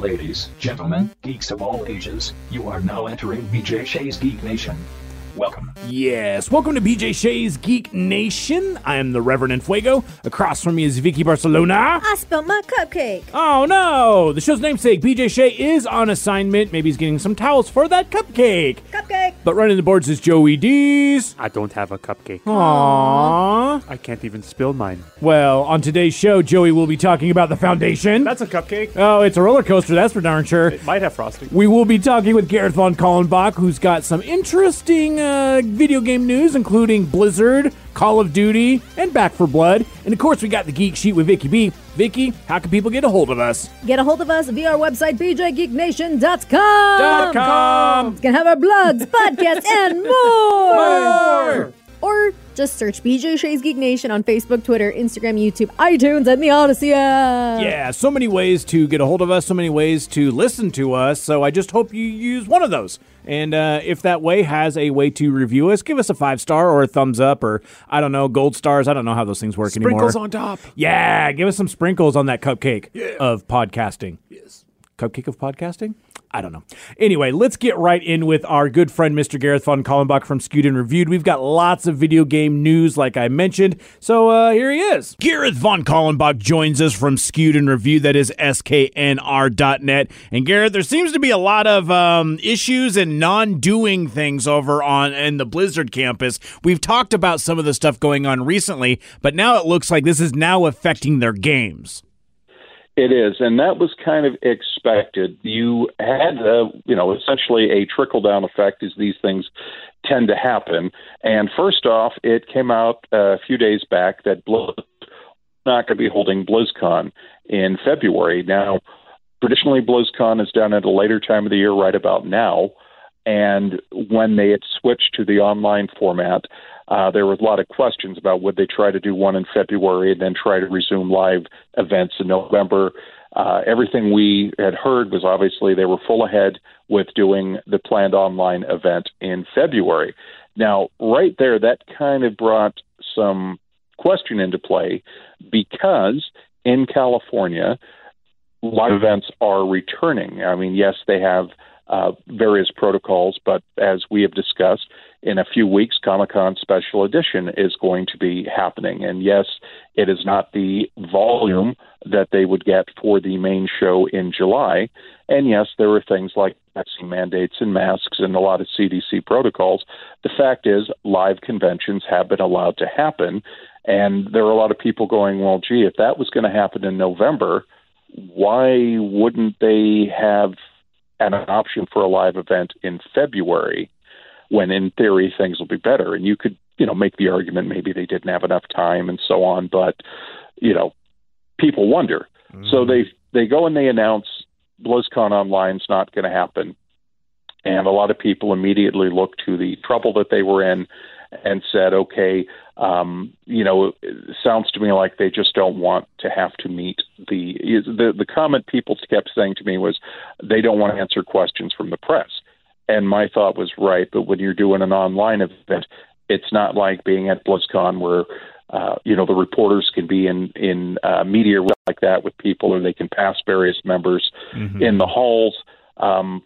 Ladies, gentlemen, geeks of all ages, you are now entering BJ Shea's Geek Nation. Welcome. Yes, welcome to BJ Shea's Geek Nation. I am the Reverend Fuego. Across from me is Vicky Barcelona. I spilled my cupcake. Oh no! The show's namesake, BJ Shea, is on assignment. Maybe he's getting some towels for that cupcake. Cupcake. But running the boards is Joey D's. I don't have a cupcake. Aww. I can't even spill mine. Well, on today's show, Joey will be talking about the foundation. That's a cupcake. oh, it's a roller coaster, that's for darn sure. It might have frosting. We will be talking with Gareth von Kallenbach, who's got some interesting uh, video game news, including Blizzard, Call of Duty, and Back 4 Blood. And of course, we got the Geek Sheet with Vicky B. Vicky, how can people get a hold of us? Get a hold of us via our website, bjgeeknation.com. Dot com. It's going to have our blogs, podcasts, and more. Or just search BJ Shea's Geek Nation on Facebook, Twitter, Instagram, YouTube, iTunes, and the Audacy app. Yeah, so many ways to get a hold of us, so many ways to listen to us. So I just hope you use one of those. And uh, if that way has a way to review us, give us a five star or a thumbs up or I don't know, gold stars. I don't know how those things work Sprinkles anymore. Sprinkles on top. Yeah, give us some sprinkles on that cupcake of podcasting. Yes. Cupcake of podcasting? I don't know. Anyway, let's get right in with our good friend, Mr. Gareth von Kallenbach from Skewed and Reviewed. We've got lots of video game news, like I mentioned. So uh, here he is. Gareth von Kallenbach joins us from Skewed and Reviewed. That is sknr.net. And Gareth, there seems to be a lot of um, issues and non-doing things over on in the Blizzard campus. We've talked about some of the stuff going on recently, but now it looks like this is now affecting their games. It is, and that was kind of expected. You had, a, you know, essentially a trickle down effect as these things tend to happen. And first off, it came out uh, a few days back that Blizz not going to be holding BlizzCon in February. Now, traditionally, BlizzCon is done at a later time of the year, right about now. And when they had switched to the online format, uh, there was a lot of questions about would they try to do one in February and then try to resume live events in November. Uh, everything we had heard was obviously they were full ahead with doing the planned online event in February. Now, right there, that kind of brought some question into play because in California, live events are returning. I mean, yes, they have uh, various protocols, but as we have discussed, in a few weeks, Comic Con Special Edition is going to be happening. And yes, it is not the volume that they would get for the main show in July. And yes, there are things like vaccine mandates and masks and a lot of CDC protocols. The fact is, live conventions have been allowed to happen. And there are a lot of people going, well, gee, if that was going to happen in November, why wouldn't they have an option for a live event in February? when in theory things will be better. And you could, you know, make the argument maybe they didn't have enough time and so on, but you know, people wonder. Mm-hmm. So they they go and they announce BlizzCon Online's not going to happen, and a lot of people immediately look to the trouble that they were in and said, okay, um, you know, it sounds to me like they just don't want to have to meet the the the comment people kept saying to me was they don't want to answer questions from the press and my thought was right. But when you're doing an online event, it's not like being at BlizzCon where uh, you know the reporters can be in in uh, media like that with people, or they can pass various members mm-hmm. in the halls. Um,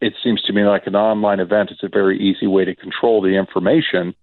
it seems to me like an online event is a very easy way to control the information.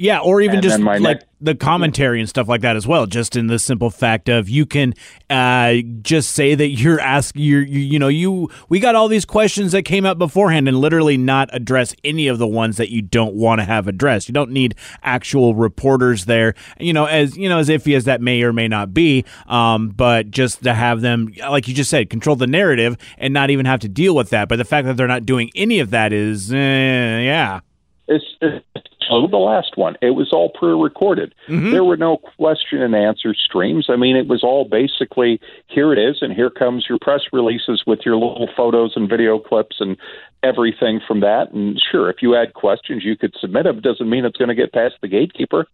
Yeah, or even And just like next- the commentary and stuff like that as well. Just in the simple fact of you can uh, just say that you're asking, you're, you, you know, you we got all these questions that came up beforehand, and literally not address any of the ones that you don't want to have addressed. You don't need actual reporters there, you know, as you know, as iffy as that may or may not be. Um, but just to have them, like you just said, control the narrative and not even have to deal with that. But the fact that they're not doing any of that is, eh, yeah. It's, it's so the last one. It was all pre-recorded. Mm-hmm. There were no question and answer streams. I mean, it was all basically here it is, and here comes your press releases with your little photos and video clips and everything from that. And sure, if you had questions, you could submit them. Doesn't mean it's going to get past the gatekeeper.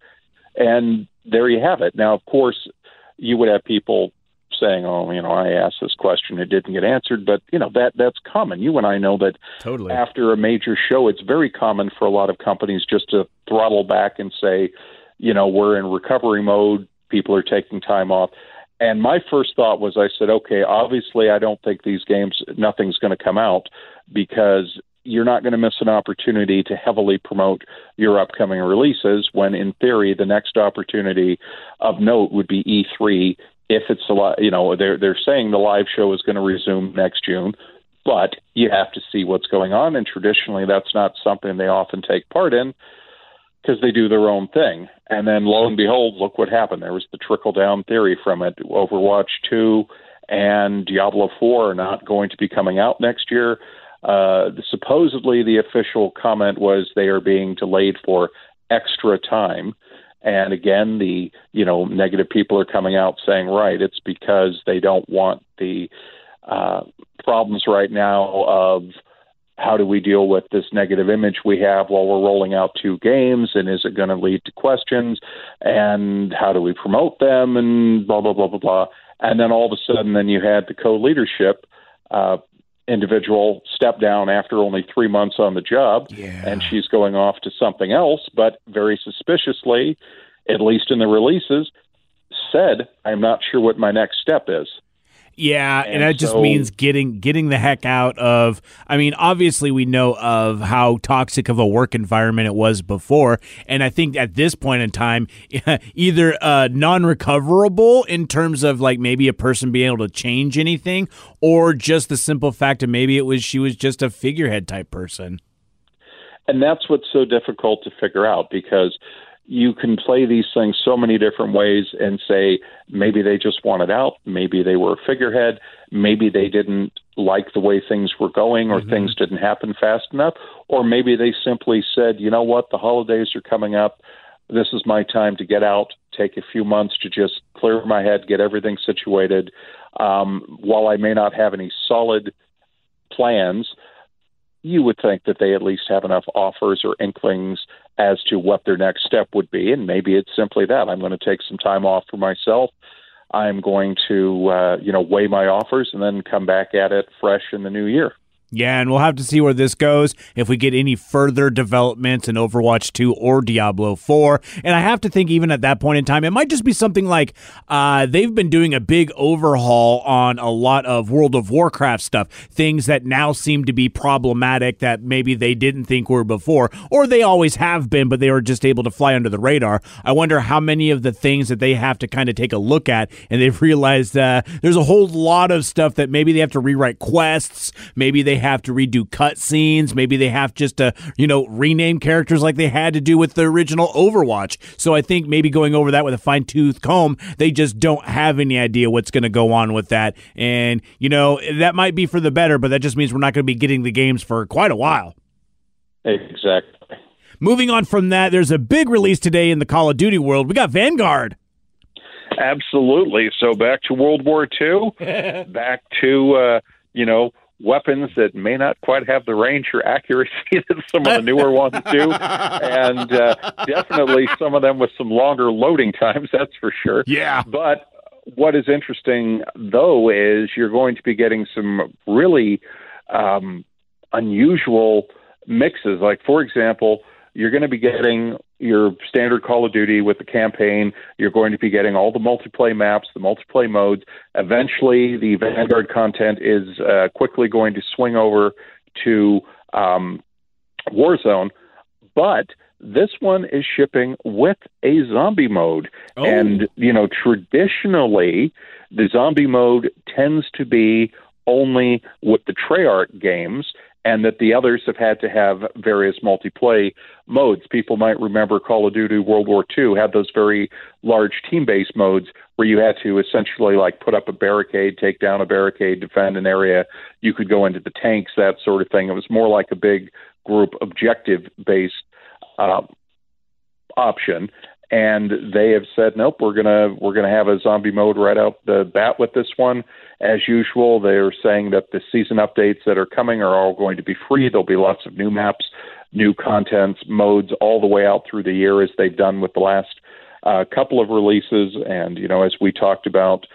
And there you have it. Now, of course, you would have people saying, "Oh, you know, I asked this question, it didn't get answered," but you know that that's common. You and I know that Totally. after a major show, it's very common for a lot of companies just to throttle back and say, you know, we're in recovery mode. People are taking time off. And my first thought was, I said, okay, obviously, I don't think these games, nothing's going to come out because you're not going to miss an opportunity to heavily promote your upcoming releases when in theory the next opportunity of note would be E3 if it's a lot you know they're they're saying the live show is going to resume next June but you have to see what's going on and traditionally that's not something they often take part in because they do their own thing. And then lo and behold look what happened. There was the trickle down theory from it Overwatch 2 and Diablo 4 are not going to be coming out next year. Uh, supposedly, the official comment was they are being delayed for extra time. And again, the you know negative people are coming out saying, right, it's because they don't want the uh, problems right now of how do we deal with this negative image we have while we're rolling out two games and is it going to lead to questions and how do we promote them and blah blah blah blah blah. And then all of a sudden then you had the co-leadership uh, individual step down after only three months on the job, Yeah. and she's going off to something else. But very suspiciously, at least in the releases, said, "I'm not sure what my next step is." Yeah, and, And that just means getting getting the heck out of. I mean, obviously we know of how toxic of a work environment it was before, and I think at this point in time, either uh, non-recoverable in terms of like maybe a person being able to change anything, or just the simple fact of maybe it was she was just a figurehead type person. And that's what's so difficult to figure out because you can play these things so many different ways and say maybe they just wanted out, maybe they were a figurehead, maybe they didn't like the way things were going or things didn't happen fast enough, or maybe they simply said, you know what, the holidays are coming up. This is my time to get out, take a few months to just clear my head, get everything situated. Um, while I may not have any solid plans, you would think that they at least have enough offers or inklings as to what their next step would be. And maybe it's simply that I'm going to take some time off for myself. I'm going to, uh, you know, weigh my offers and then come back at it fresh in the new year. Yeah, and we'll have to see where this goes if we get any further developments in Overwatch 2 or Diablo 4. And I have to think, even at that point in time, it might just be something like uh, they've been doing a big overhaul on a lot of World of Warcraft stuff, things that now seem to be problematic that maybe they didn't think were before, or they always have been, but they were just able to fly under the radar. I wonder how many of the things that they have to kind of take a look at, and they've realized uh, there's a whole lot of stuff that maybe they have to rewrite quests, maybe they have to redo cutscenes. Maybe they have just to, you know, rename characters like they had to do with the original Overwatch. So I think maybe going over that with a fine tooth comb, they just don't have any idea what's going to go on with that. And, you know, that might be for the better, but that just means we're not going to be getting the games for quite a while. Exactly. Moving on from that, there's a big release today in the Call of Duty world. We got Vanguard. Absolutely. So back to World War II, back to, uh, you know, weapons that may not quite have the range or accuracy that some of the newer ones do, and uh, definitely some of them with some longer loading times. That's for sure. Yeah. But what is interesting, though, is you're going to be getting some really um, unusual mixes. Like, for example, you're going to be getting your standard Call of Duty with the campaign. You're going to be getting all the multiplayer maps, the multiplayer modes. Eventually, the Vanguard content is uh, quickly going to swing over to um, Warzone, but this one is shipping with a zombie mode. Oh. And, you know, traditionally, the zombie mode tends to be only with the Treyarch games, and that the others have had to have various multiplayer modes. People might remember Call of Duty World War II had those very large team-based modes where you had to essentially like put up a barricade, take down a barricade, defend an area. You could go into the tanks, that sort of thing. It was more like a big group objective-based uh, option. And they have said, nope, we're gonna we're gonna have a zombie mode right out the bat with this one. As usual, they're saying that the season updates that are coming are all going to be free. There'll be lots of new maps, new contents, modes all the way out through the year, as they've done with the last uh, couple of releases. And you know, as we talked about,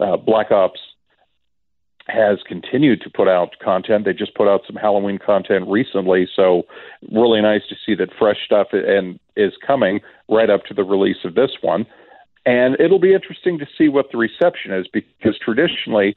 uh, Black Ops has continued to put out content. They just put out some Halloween content recently, so really nice to see that fresh stuff and is coming right up to the release of this one. And it'll be interesting to see what the reception is because traditionally,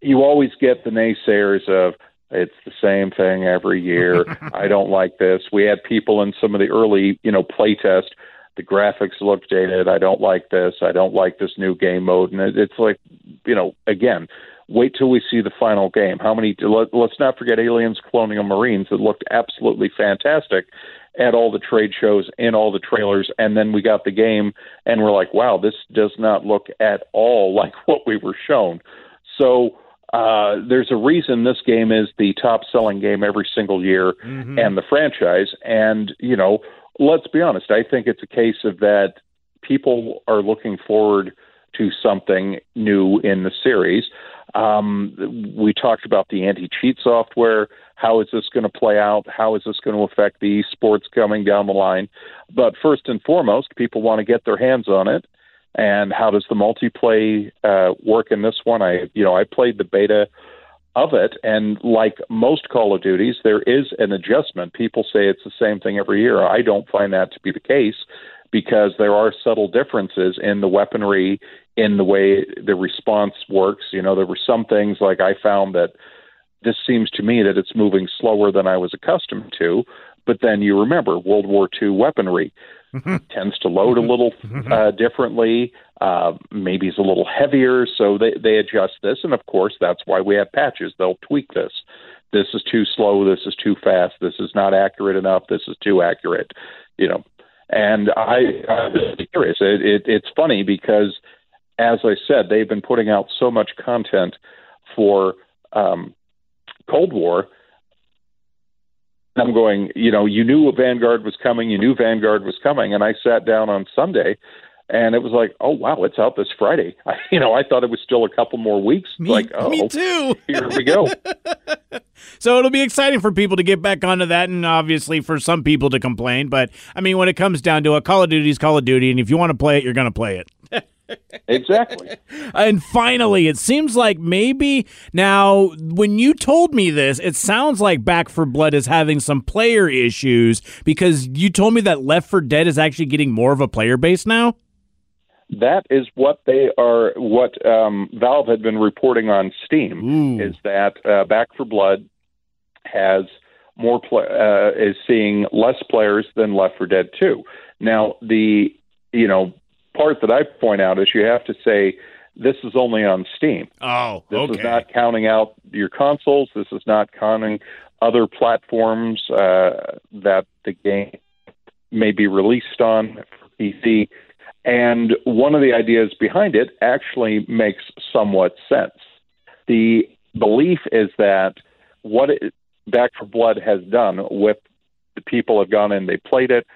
you always get the naysayers of it's the same thing every year. I don't like this. We had people in some of the early, you know, playtest. The graphics look dated. I don't like this. I don't like this new game mode. And it's like, you know, again, wait till we see the final game. How many? Let, let's not forget Aliens: Colonial Marines. It looked absolutely fantastic at all the trade shows in all the trailers and then we got the game and we're like wow this does not look at all like what we were shown so uh, there's a reason this game is the top selling game every single year Mm-hmm. and the franchise. And, you know, let's be honest, I think it's a case of that people are looking forward to something new in the series. Um, we talked about the anti cheat software. How is this going to play out? How is this going to affect the esports coming down the line? But first and foremost, people want to get their hands on it and how does the multiplayer uh, work in this one? I, you know, I played the beta of it, and like most Call of Duties, there is an adjustment. People say it's the same thing every year. I don't find that to be the case because there are subtle differences in the weaponry, in the way the response works. You know, there were some things like I found that this seems to me that it's moving slower than I was accustomed to. But then you remember World War II weaponry tends to load a little uh, differently. Uh, maybe it's a little heavier, so they they adjust this, and of course that's why we have patches. They'll tweak this. This is too slow. This is too fast. This is not accurate enough. This is too accurate. You know, and I, I'm just curious. It, it, it's funny because, as I said, they've been putting out so much content for um, Cold War. I'm going, you know, you knew Vanguard was coming, you knew Vanguard was coming, and I sat down on Sunday, and it was like, oh wow, it's out this Friday. I, you know, I thought it was still a couple more weeks. Me, like, oh, me too. here we go. So it'll be exciting for people to get back onto that, and obviously for some people to complain. But I mean, when it comes down to it, Call of Duty is Call of Duty, and if you want to play it, you're going to play it. Exactly. And finally, it seems like maybe now, when you told me this, it sounds like Back 4 Blood is having some player issues because you told me that Left 4 Dead is actually getting more of a player base now. That is what they are. What um, Valve had been reporting on Steam Ooh. is that uh, Back 4 Blood has more pla uh, is seeing less players than Left 4 Dead 2. Now, the you know part that I point out is you have to say this is only on Steam. Oh, This okay. is not counting out your consoles. This is not counting other platforms uh, that the game may be released on for PC. And one of the ideas behind it actually makes somewhat sense. The belief is that what it, Back 4 Blood has done with the people have gone in, they played it.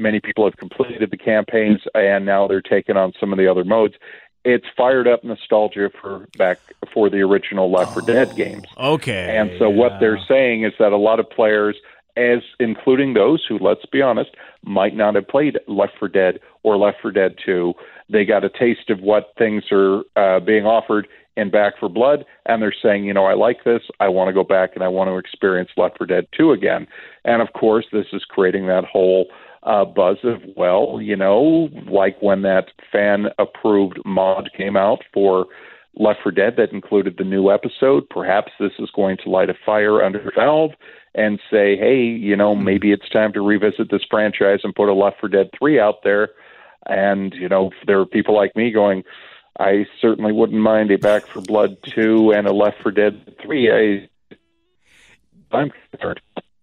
Many people have completed the campaigns, and now they're taking on some of the other modes. It's fired up nostalgia for back for the original Left 4 Dead games. okay. And so what they're saying is that a lot of players, as including those who, let's be honest, might not have played Left 4 Dead or Left 4 Dead 2, they got a taste of what things are uh, being offered in Back 4 Blood, and they're saying, you know, I like this, I want to go back and I want to experience Left 4 Dead 2 again. And of course, this is creating that whole uh, buzz of, well, you know, like when that fan approved mod came out for Left 4 Dead that included the new episode. Perhaps this is going to light a fire under Valve and say, hey, you know, maybe it's time to revisit this franchise and put a Left 4 Dead 3 out there. And, you know, there are people like me going, I certainly wouldn't mind a Back 4 Blood 2 and a Left 4 Dead 3. I, I'm concerned.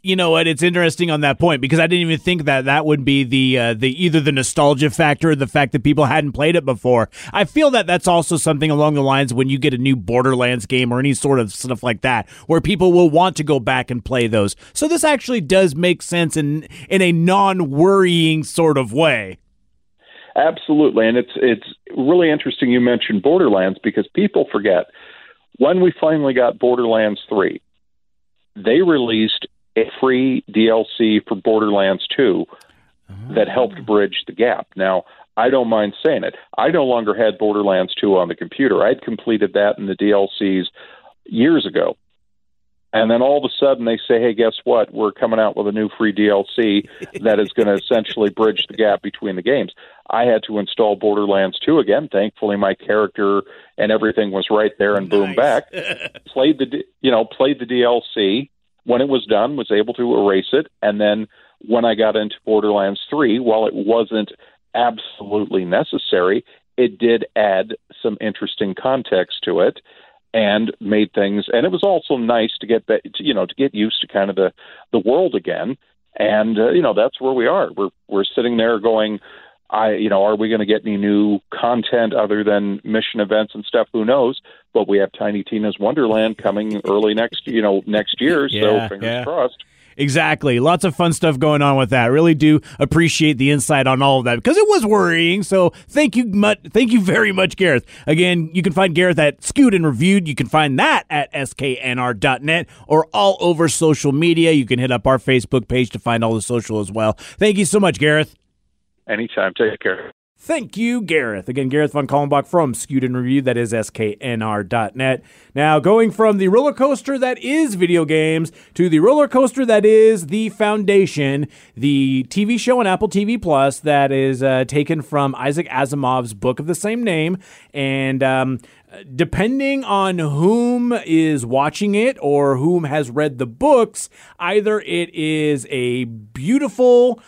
You know what? It's interesting on that point because I didn't even think that that would be the uh, the either the nostalgia factor or the fact that people hadn't played it before. I feel that that's also something along the lines when you get a new Borderlands game or any sort of stuff like that, where people will want to go back and play those. So this actually does make sense in in a non worrying sort of way. Absolutely, and it's it's really interesting you mentioned Borderlands because people forget when we finally got Borderlands 3, they released a free DLC for Borderlands 2 that helped oh. bridge the gap. Now, I don't mind saying it. I no longer had Borderlands 2 on the computer. I'd completed that in the DLCs years ago. And then all of a sudden they say, hey, guess what? We're coming out with a new free DLC that is going to essentially bridge the gap between the games. I had to install Borderlands 2 again. Thankfully, my character and everything was right there and boom back. played the, D- you know, played the DLC. When it was done, was able to erase it. And then when I got into Borderlands 3, while it wasn't absolutely necessary, it did add some interesting context to it and made things and it was also nice to get that you know to get used to kind of the the world again and uh, you know that's where we are we're we're sitting there going i you know are we going to get any new content other than mission events and stuff who knows but we have tiny tina's wonderland coming early next you know next year Yeah, so fingers yeah. crossed Exactly. Lots of fun stuff going on with that. Really do appreciate the insight on all of that because it was worrying. So thank you much. Thank you very much, Gareth. Again, you can find Gareth at Skewed and Reviewed. You can find that at sknr.net or all over social media. You can hit up our Facebook page to find all the social as well. Thank you so much, Gareth. Anytime take care Thank you, Gareth. Again, Gareth von Kallenbach from Skewed Review. That is sknr.net. Now, going from the roller coaster that is video games to the roller coaster that is The Foundation, the TV show on Apple TV Plus that is uh, taken from Isaac Asimov's book of the same name. And um, depending on whom is watching it or whom has read the books, either it is a beautiful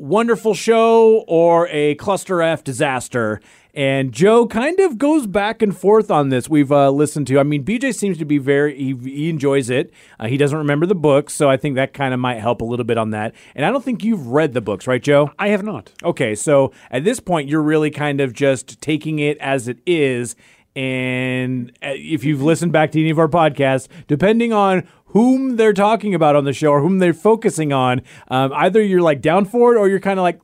wonderful show or a cluster F disaster. And Joe kind of goes back and forth on this. We've uh, listened to. I mean, BJ seems to be very. He, he enjoys it. Uh, he doesn't remember the books, so I think that kind of might help a little bit on that. And I don't think you've read the books, right, Joe? I have not. Okay, so at this point, you're really kind of just taking it as it is. And uh, if you've listened back to any of our podcasts, depending on whom they're talking about on the show or whom they're focusing on, um, either you're like down for it or you're kind of like.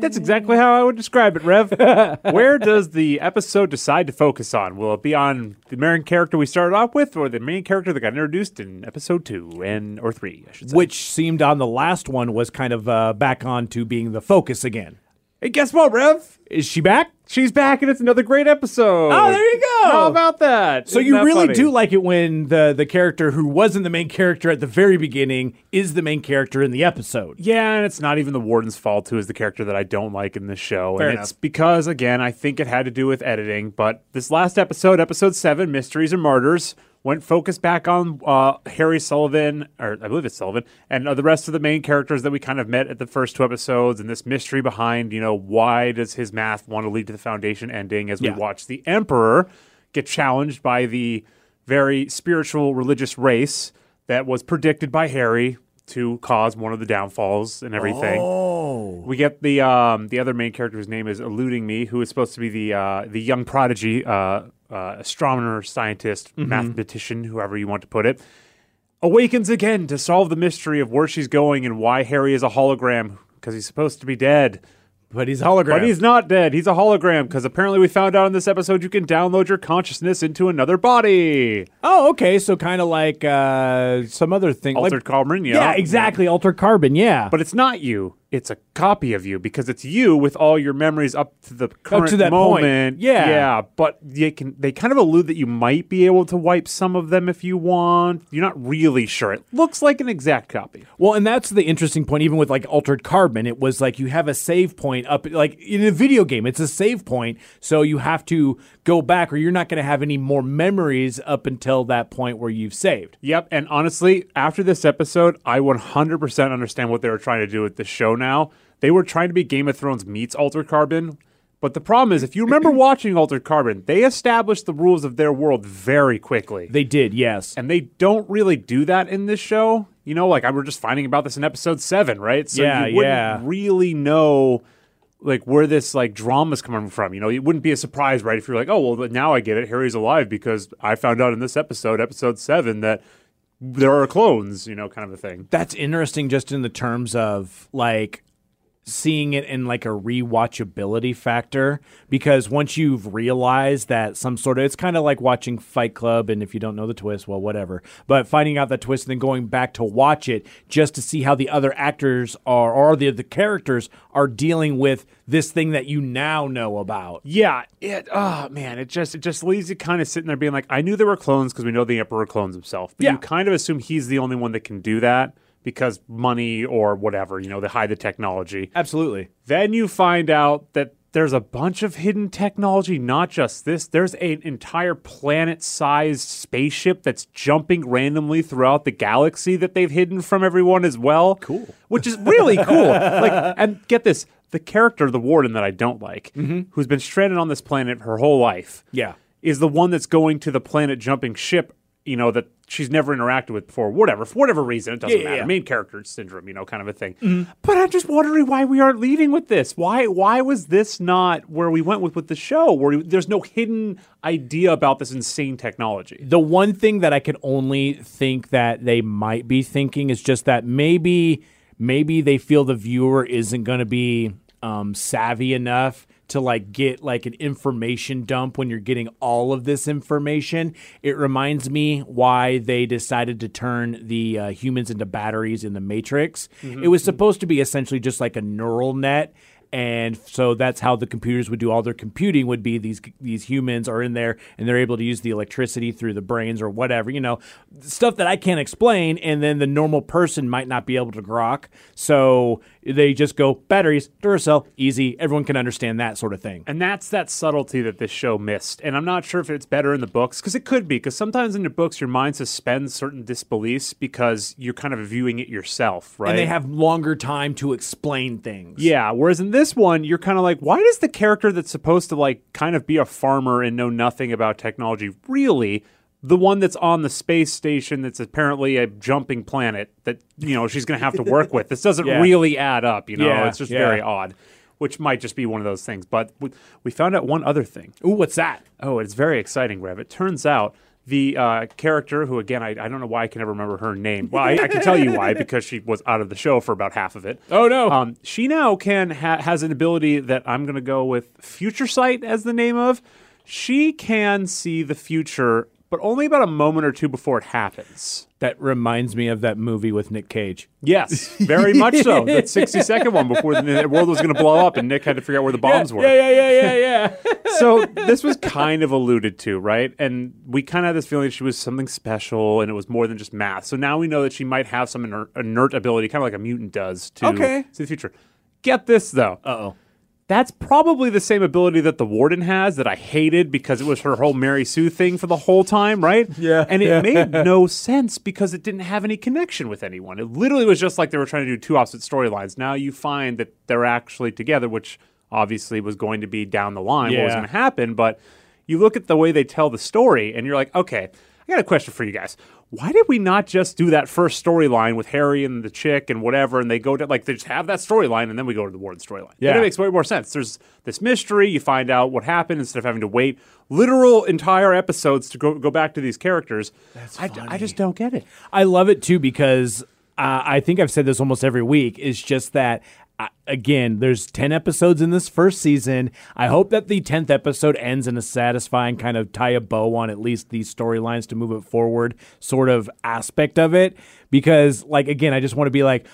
That's exactly how I would describe it, Rev. Where does the episode decide to focus on? Will it be on the main character we started off with, or the main character that got introduced in episode two and or three? I should say. which seemed on the last one was kind of uh, back on to being the focus again. Hey, guess what, Rev? Is she back? She's back, and it's another great episode. Oh, there you go. How about that? So Isn't you that really funny? do like it when the the character who wasn't the main character at the very beginning is the main character in the episode. Yeah, and it's not even the warden's fault who is the character that I don't like in this show. Fair and enough. it's because again, I think it had to do with editing, but this last episode, episode 7, Mysteries and Murders, went focused back on uh, Hari Sullivan, or I believe it's Sullivan, and uh, the rest of the main characters that we kind of met at the first two episodes, and this mystery behind, you know, why does his math want to lead to the Foundation ending as we Yeah. watch the Emperor get challenged by the very spiritual religious race that was predicted by Hari to cause one of the downfalls and everything. Oh, We get the um, the other main character whose name is eluding me, who is supposed to be the uh, the young prodigy, uh, uh, astronomer, scientist, mathematician, whoever you want to put it, awakens again to solve the mystery of where she's going and why Hari is a hologram because he's supposed to be dead. but he's hologram. But he's not dead. He's a hologram because apparently we found out in this episode you can download your consciousness into another body. oh, okay. So kind of like uh, some other thing, like- Altered carbon, yeah. yeah, exactly. Altered carbon, yeah. But it's not you. It's a copy of you because it's you with all your memories up to the current to that point. moment. Yeah. yeah. But they can they kind of allude that you might be able to wipe some of them if you want. You're not really sure. It looks like an exact copy. Well, and that's the interesting point. Even with like altered carbon, it was like you have a save point up, like in a video game, it's a save point. So you have to go back, or you're not going to have any more memories up until that point where you've saved. Yep. And honestly, after this episode, I 100% understand what they were trying to do with the show now. They were trying to be Game of Thrones meets Altered Carbon. But the problem is, if you remember watching Altered Carbon, they established the rules of their world very quickly. They did, yes. and they don't really do that in this show. You know, like I were just finding about this in episode seven, right? So Yeah, you wouldn't yeah. really know like where this like drama's coming from. You know, it wouldn't be a surprise, right? If you're like, oh well, now I get it. Hari's alive because I found out in this episode, episode seven, that there are clones. You know, kind of a thing. That's interesting just in the terms of like seeing it in like a rewatchability factor because once you've realized that some sort of it's kind of like watching Fight Club and if you don't know the twist, well whatever. But finding out the twist and then going back to watch it just to see how the other actors are or the the characters are dealing with this thing that you now know about. Yeah, it. Oh man, it just it just leaves you kind of sitting there being like, I knew there were clones because we know the Emperor clones himself, but Yeah. you kind of assume he's the only one that can do that because money or whatever, you know, they hide the technology. Absolutely. Then you find out that there's a bunch of hidden technology, not just this. There's an entire planet sized spaceship that's jumping randomly throughout the galaxy that they've hidden from everyone as well. Cool. Which is really cool. like, and get this the character, the warden that I don't like, mm-hmm. who's been stranded on this planet her whole life, Yeah. is the one that's going to the planet jumping ship, you know, that she's never interacted with before. Whatever, for whatever reason, it doesn't Yeah, matter. yeah. Main character syndrome, you know, kind of a thing. But I'm just wondering why we aren't leading with this. Why why was this not where we went with with the show? Where we- there's no hidden idea about this insane technology. The one thing that I can only think that they might be thinking is just that maybe maybe they feel the viewer isn't going to be um, savvy enough to like get like an information dump when you're getting all of this information. It reminds me why they decided to turn the uh, humans into batteries in the Matrix. It was supposed to be essentially just like a neural net and so that's how the computers would do all their computing would be these these humans are in there and they're able to use the electricity through the brains or whatever you know stuff that I can't explain. And then the normal person might not be able to grok. So they just go batteries Duracell easy. Everyone can understand that sort of thing. And that's that subtlety that this show missed. And I'm not sure if it's better in the books, because it could be, because sometimes in the books your mind suspends certain disbeliefs because you're kind of viewing it yourself, right? and they have longer time to explain things. Yeah, whereas in this one, you're kind of like, why does the character that's supposed to like kind of be a farmer and know nothing about technology really the one that's on the space station that's apparently a jumping planet that you know she's going to have to work with? This doesn't Yeah. really add up, you know. Yeah, it's just yeah. very odd, which might just be one of those things. But we, we found out one other thing. ooh what's that Oh, it's very exciting, Rev. It turns out the uh, character, who again, I, I don't know why I can never remember her name. Well, I, I can tell you why because she was out of the show for about half of it. Oh, no. Um, she now can ha- has an ability that I'm going to go with Future Sight as the name of. She can see the future, but only about a moment or two before it happens. That reminds me of that movie with Nick Cage Yes, very much so. That 60 second one before the world was going to blow up and Nick had to figure out where the bombs were. yeah yeah yeah yeah yeah. so this was kind of alluded to, right? And we kind of had this feeling she was something special, and it was more than just math. So now we know that she might have some inert, inert ability, kind of like a mutant does, to Okay. see the future. Get this though. uh oh That's probably the same ability that the warden has that I hated because it was her whole Mary Sue thing for the whole time, right? Yeah, And it yeah. made no sense because it didn't have any connection with anyone. It literally was just like they were trying to do two opposite storylines. Now you find that they're actually together, which obviously was going to be down the line yeah. what was going to happen. But you look at the way they tell the story and you're like, okay, I got a question for you guys. Why did we not just do that first storyline with Hari and the chick and whatever, and they go to like they just have that storyline, and then we go to the Warden storyline? Yeah. It makes way more sense. There's this mystery. You find out what happened instead of having to wait literal entire episodes to go go back to these characters. I, I just don't get it. I love it too because uh, I think I've said this almost every week. It's just that. Again, there's 10 episodes in this first season. I hope that the 10th episode ends in a satisfying kind of tie a bow on at least these storylines to move it forward sort of aspect of it. Because, like, again, I just want to be like,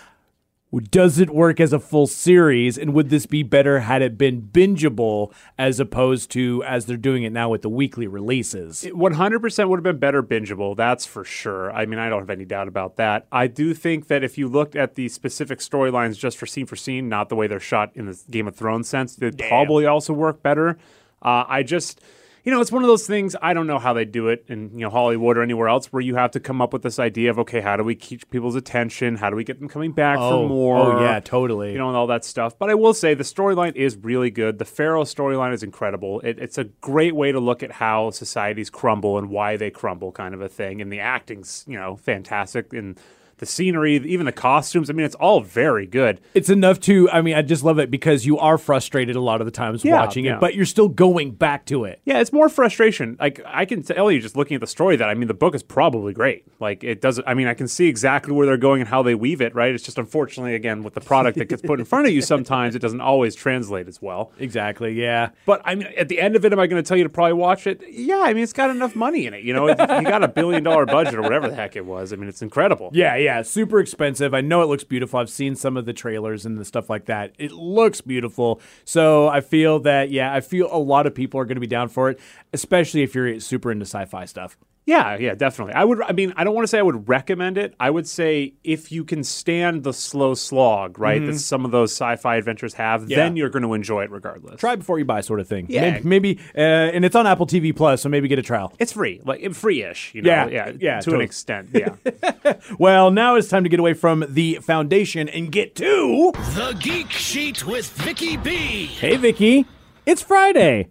does it work as a full series and would this be better had it been bingeable as opposed to as they're doing it now with the weekly releases It 100% would have been better bingeable. That's for sure. I mean, I don't have any doubt about that. I do think that if you looked at the specific storylines just for scene for scene, not the way they're shot in the Game of Thrones sense, they'd probably also work better. Uh, I just, you know, it's one of those things. I don't know how they do it in you know Hollywood or anywhere else where you have to come up with this idea of okay, how do we keep people's attention? How do we get them coming back Oh, for more? oh, yeah, totally. You know, and all that stuff. But I will say the storyline is really good. The Pharaoh storyline is incredible. It, it's a great way to look at how societies crumble and why they crumble, kind of a thing. And the acting's, you know, fantastic. And the scenery, even the costumes. I mean, it's all very good. It's enough to. I mean, I just love it because you are frustrated a lot of the times Yeah, watching yeah. it, but you're still going back to it. Yeah, it's more frustration. Like I can tell you, just looking at the story, that I mean, the book is probably great. Like it doesn't. I mean, I can see exactly where they're going and how they weave it. Right. It's just unfortunately, again, with the product that gets put in front of you, sometimes it doesn't always translate as well. Exactly. Yeah. But I mean, at the end of it, am I going to tell you to probably watch it? Yeah, I mean, it's got enough money in it. You know, you got a billion dollar budget or whatever the heck it was. I mean, it's incredible. Yeah, yeah, super expensive. I know it looks beautiful. I've seen some of the trailers and the stuff like that. It looks beautiful. So I feel that, yeah, I feel a lot of people are going to be down for it, especially if you're super into sci-fi stuff. Yeah, yeah, definitely. I would. I mean, I don't want to say I would recommend it. I would say if you can stand the slow slog, right, that some of those sci-fi adventures have, Mm-hmm. Yeah. then you're going to enjoy it regardless. Try before you buy, sort of thing. Yeah. maybe, maybe uh, and it's on Apple TV Plus, so maybe get a trial. It's free, like free-ish. You know? Yeah, yeah, yeah, To totally. an extent, yeah. Well, now it's time to get away from the foundation and get to. The Geek Sheet with Vicky B. Hey, Vicky, it's Friday.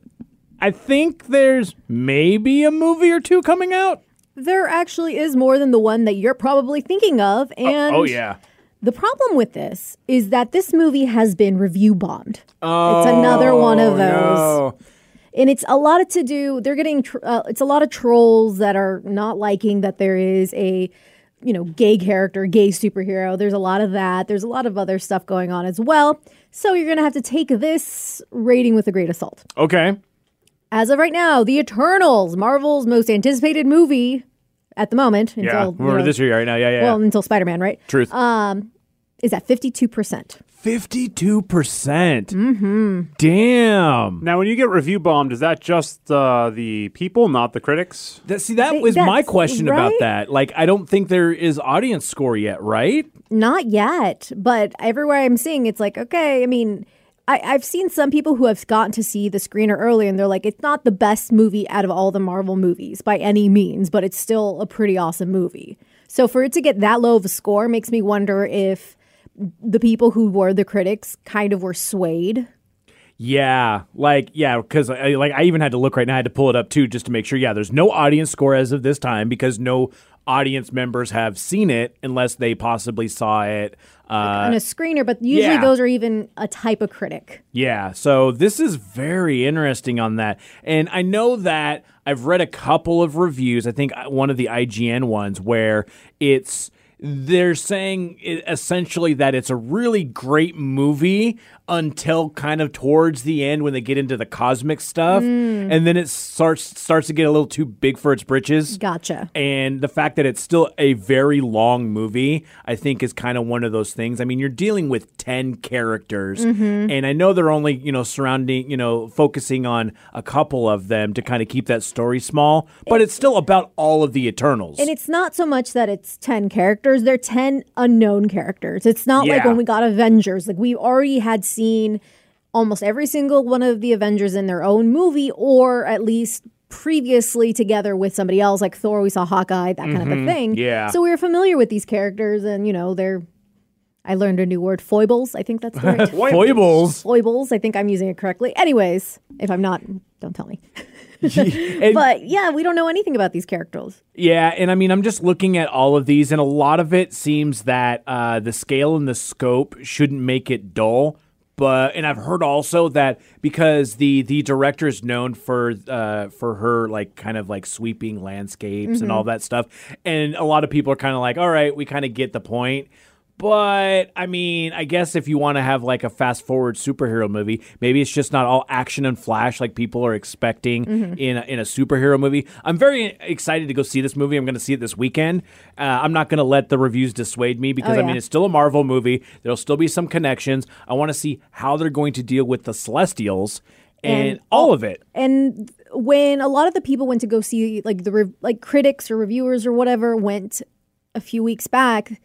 I think there's maybe a movie or two coming out. There actually is more than the one that you're probably thinking of. And oh yeah. the problem with this is that this movie has been review bombed. Oh, it's another one of those. Oh, No. and it's a lot of to do they're getting tr- uh, it's a lot of trolls that are not liking that there is a you know gay character gay superhero there's a lot of that there's a lot of other stuff going on as well so you're gonna have to take this rating with a great assault Okay. As of right now the eternals marvel's most anticipated movie at the moment Yeah. until you We're know, this year right now. Yeah, yeah. well until spider-man right Truth. Um, is at 52% Fifty-two percent. Mm-hmm. Damn. now, when you get review bombed, is that just uh, the people, not the critics? That, see, that They- was my that's- question about that. Like, I don't think there is audience score yet, right? Not yet, but everywhere I'm seeing, it's like, okay, I mean, I, I've seen some people who have gotten to see the screener early and they're like, it's not the best movie out of all the Marvel movies by any means, but it's still a pretty awesome movie. So for it to get that low of a score makes me wonder if the people who were the critics kind of were swayed. Yeah, like yeah, because I, like I even had to look right now. I had to pull it up too, just to make sure. Yeah, there's no audience score as of this time because no audience members have seen it unless they possibly saw it. Uh, on a screener, but usually yeah. those are even a type of critic. Yeah, so this is very interesting on that. And I know that I've read a couple of reviews, I think uh, one of the IGN ones, where it's they're saying essentially that it's a really great movie until kind of towards the end when they get into the cosmic stuff mm. and then it starts starts to get a little too big for its britches Gotcha. and the fact that it's still a very long movie, I think, is kind of one of those things. I mean, you're dealing with 10 characters, mm-hmm. and I know they're only, you know, surrounding, you know, focusing on a couple of them to kind of keep that story small, but it's still about all of the Eternals. And it's not so much that it's 10 characters, they're 10 unknown characters. It's not like when we got Avengers. Like we already had seen almost every single one of the Avengers in their own movie or at least previously together with somebody else like Thor we saw Hawkeye that kind of a thing. Yeah. So we were familiar with these characters and you know they're I learned a new word foibles. I think that's the right Foibles. foibles. I think I'm using it correctly. Anyways, if I'm not, don't tell me. And- But yeah, we don't know anything about these characters. Yeah, and I mean, I'm just looking at all of these, and a lot of it seems that uh, the scale and the scope shouldn't make it dull. But and I've heard also that because the the director is known for uh, for her like kind of like sweeping landscapes and all that stuff, and a lot of people are kind of like, all right, we kind of get the point. But I mean, I guess if you want to have like a fast forward superhero movie, maybe it's just not all action and flash like people are expecting in a, in a superhero movie. I'm very excited to go see this movie. I'm going to see it this weekend. Uh, I'm not going to let the reviews dissuade me because Oh, I mean it's still a Marvel movie. There'll still be some connections. I want to see how they're going to deal with the Celestials and, And all of it. and when a lot of the people went to go see like the rev- like critics or reviewers or whatever went a few weeks back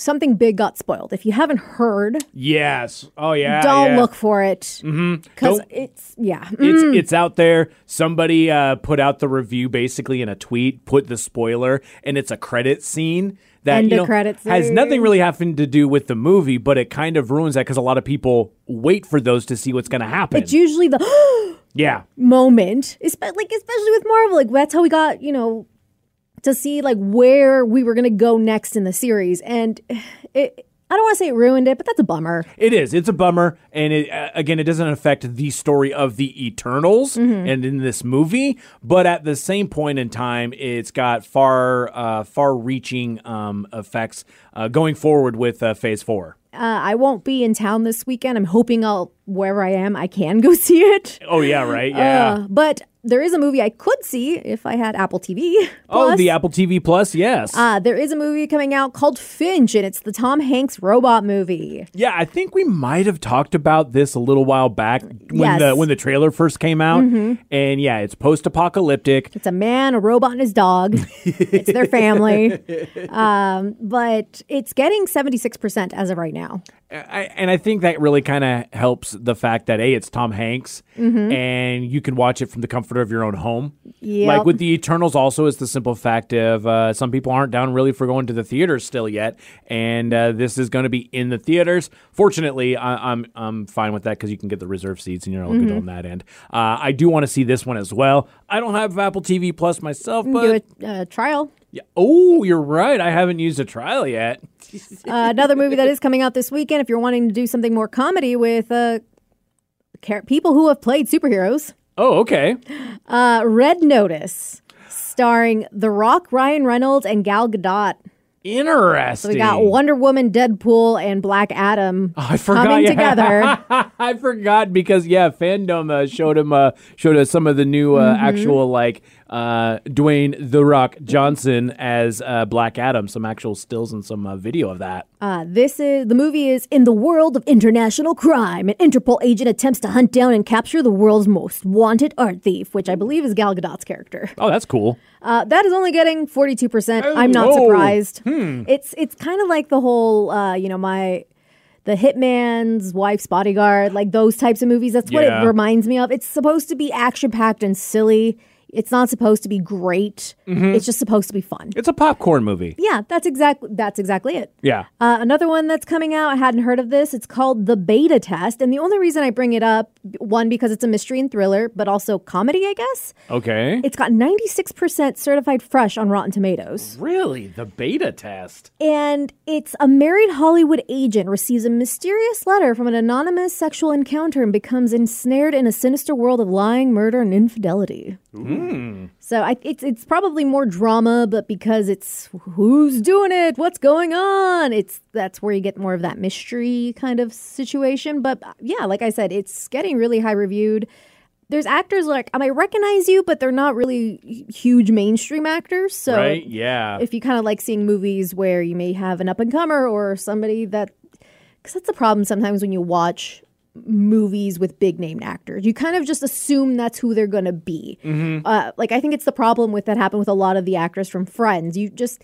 something big got spoiled if you haven't heard Yes. Oh yeah. don't yeah. look for it because Don't- it's yeah It's Mm. it's out there. Somebody uh, put out the review basically in a tweet, put the spoiler, and it's a credit scene that End you know, has nothing really having to do with the movie, but it kind of ruins that because a lot of people wait for those to see what's going to happen. it's usually the yeah, moment espe- like especially with marvel like that's how we got you know to see like where we were going to go next in the series. And it, I don't want to say it ruined it, but that's a bummer. It is. It's a bummer, and it, uh, again, it doesn't affect the story of the Eternals and in this movie. But at the same point in time, it's got far, uh, far-reaching um, effects uh, going forward with uh, Phase Four. Uh, I won't be in town this weekend. I'm hoping I'll wherever I am, I can go see it. Oh yeah, right. Yeah. Uh, but there is a movie I could see if I had Apple TV. oh, the Apple TV Plus. Yes. Uh, there is a movie coming out called Finch, and it's the Tom Hanks robot movie. Yeah, I think we might have talked about this a little while back when Yes. the when the trailer first came out. And yeah, it's post-apocalyptic. It's a man, a robot, and his dog. it's their family. Um, but it's getting 76% as of right now. I, and I think that really kind of helps the fact that a it's Tom Hanks and you can watch it from the comfort of your own home. Yep. Like with the Eternals, also is the simple fact of uh, some people aren't down really for going to the theaters still yet, and uh, this is going to be in the theaters. Fortunately, I, I'm I'm fine with that because you can get the reserve seats and you're all good on that end. Uh, I do want to see this one as well. I don't have Apple TV Plus myself, but Do a uh, trial. yeah. oh, you're right. I haven't used a trial yet. Uh, another movie that is coming out this weekend, if you're wanting to do something more comedy with uh, people who have played superheroes, Oh, okay. uh, Red Notice, starring The Rock, Ryan Reynolds, and Gal Gadot. Interesting. So We got Wonder Woman, Deadpool, and Black Adam I forgot. coming yeah. together. I forgot because yeah, fandom uh, showed him uh, showed us some of the new uh, Mm-hmm. actual like uh, Dwayne the Rock Johnson as uh, Black Adam, some actual stills and some uh, video of that. Uh, this is the movie is in the world of international crime. An Interpol agent attempts to hunt down and capture the world's most wanted art thief, which I believe is Gal Gadot's character. Oh, that's cool. Uh, that is only getting forty two percent. I'm not Oh. surprised. Hmm. It's it's kind of like the whole uh, you know my the hitman's wife's bodyguard, like those types of movies. That's what Yeah. it reminds me of. It's supposed to be action packed and silly. It's not supposed to be great. Mm-hmm. It's just supposed to be fun. It's a popcorn movie. Yeah, that's exactly that's exactly it. Yeah. Uh, another one that's coming out, I hadn't heard of this. It's called The Beta Test. And the only reason I bring it up, one, because it's a mystery and thriller, but also comedy, I guess. Okay. It's got 96% certified fresh on Rotten Tomatoes. really the beta test. And it's a married Hollywood agent receives a mysterious letter from an anonymous sexual encounter and becomes ensnared in a sinister world of lying, murder, and infidelity. So I, it's it's probably more drama, but because it's who's doing it, what's going on, it's that's where you get more of that mystery kind of situation. But uh, yeah, like I said, it's getting really high reviewed. There's actors like I might recognize you, but they're not really huge mainstream actors. So right? Yeah. if you kind of like seeing movies where you may have an up and comer or somebody that because that's the problem sometimes when you watch movies with big named actors. You kind of just assume that's who they're gonna be. Uh, like i think it's the problem with that happened with a lot of the actors from friends. You just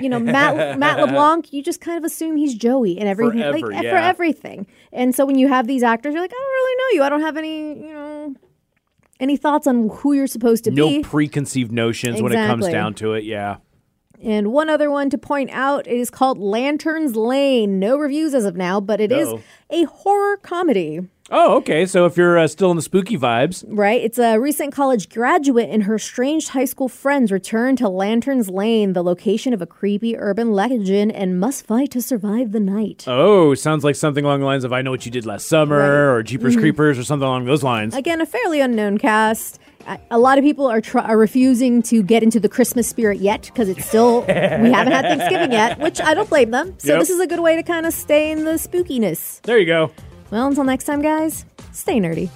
you know matt matt leblanc you just kind of assume he's joey and everything like Forever, for everything. And so when you have these actors you're like i don't really know you. I don't have any you know any thoughts on who you're supposed to no be. No preconceived notions when it comes down to it. Yeah. And one other one to point out it is called Lanterns Lane. No reviews as of now, but it is a horror comedy, Oh, okay. So if you're uh, still in the spooky vibes, right? It's a recent college graduate and her estranged high school friends return to Lanterns Lane, the location of a creepy urban legend, and must fight to survive the night. oh, sounds like something along the lines of "I know what you did last summer" Right. Mm-hmm. or "Jeepers Creepers" or something along those lines. Again, a fairly unknown cast. A- lot of people are, tr- are refusing to get into the Christmas spirit yet because it's still we haven't had Thanksgiving yet, which I don't blame them. So Yep. this is a good way to kind of stay in the spookiness. there you go. Well, until next time, guys, stay nerdy.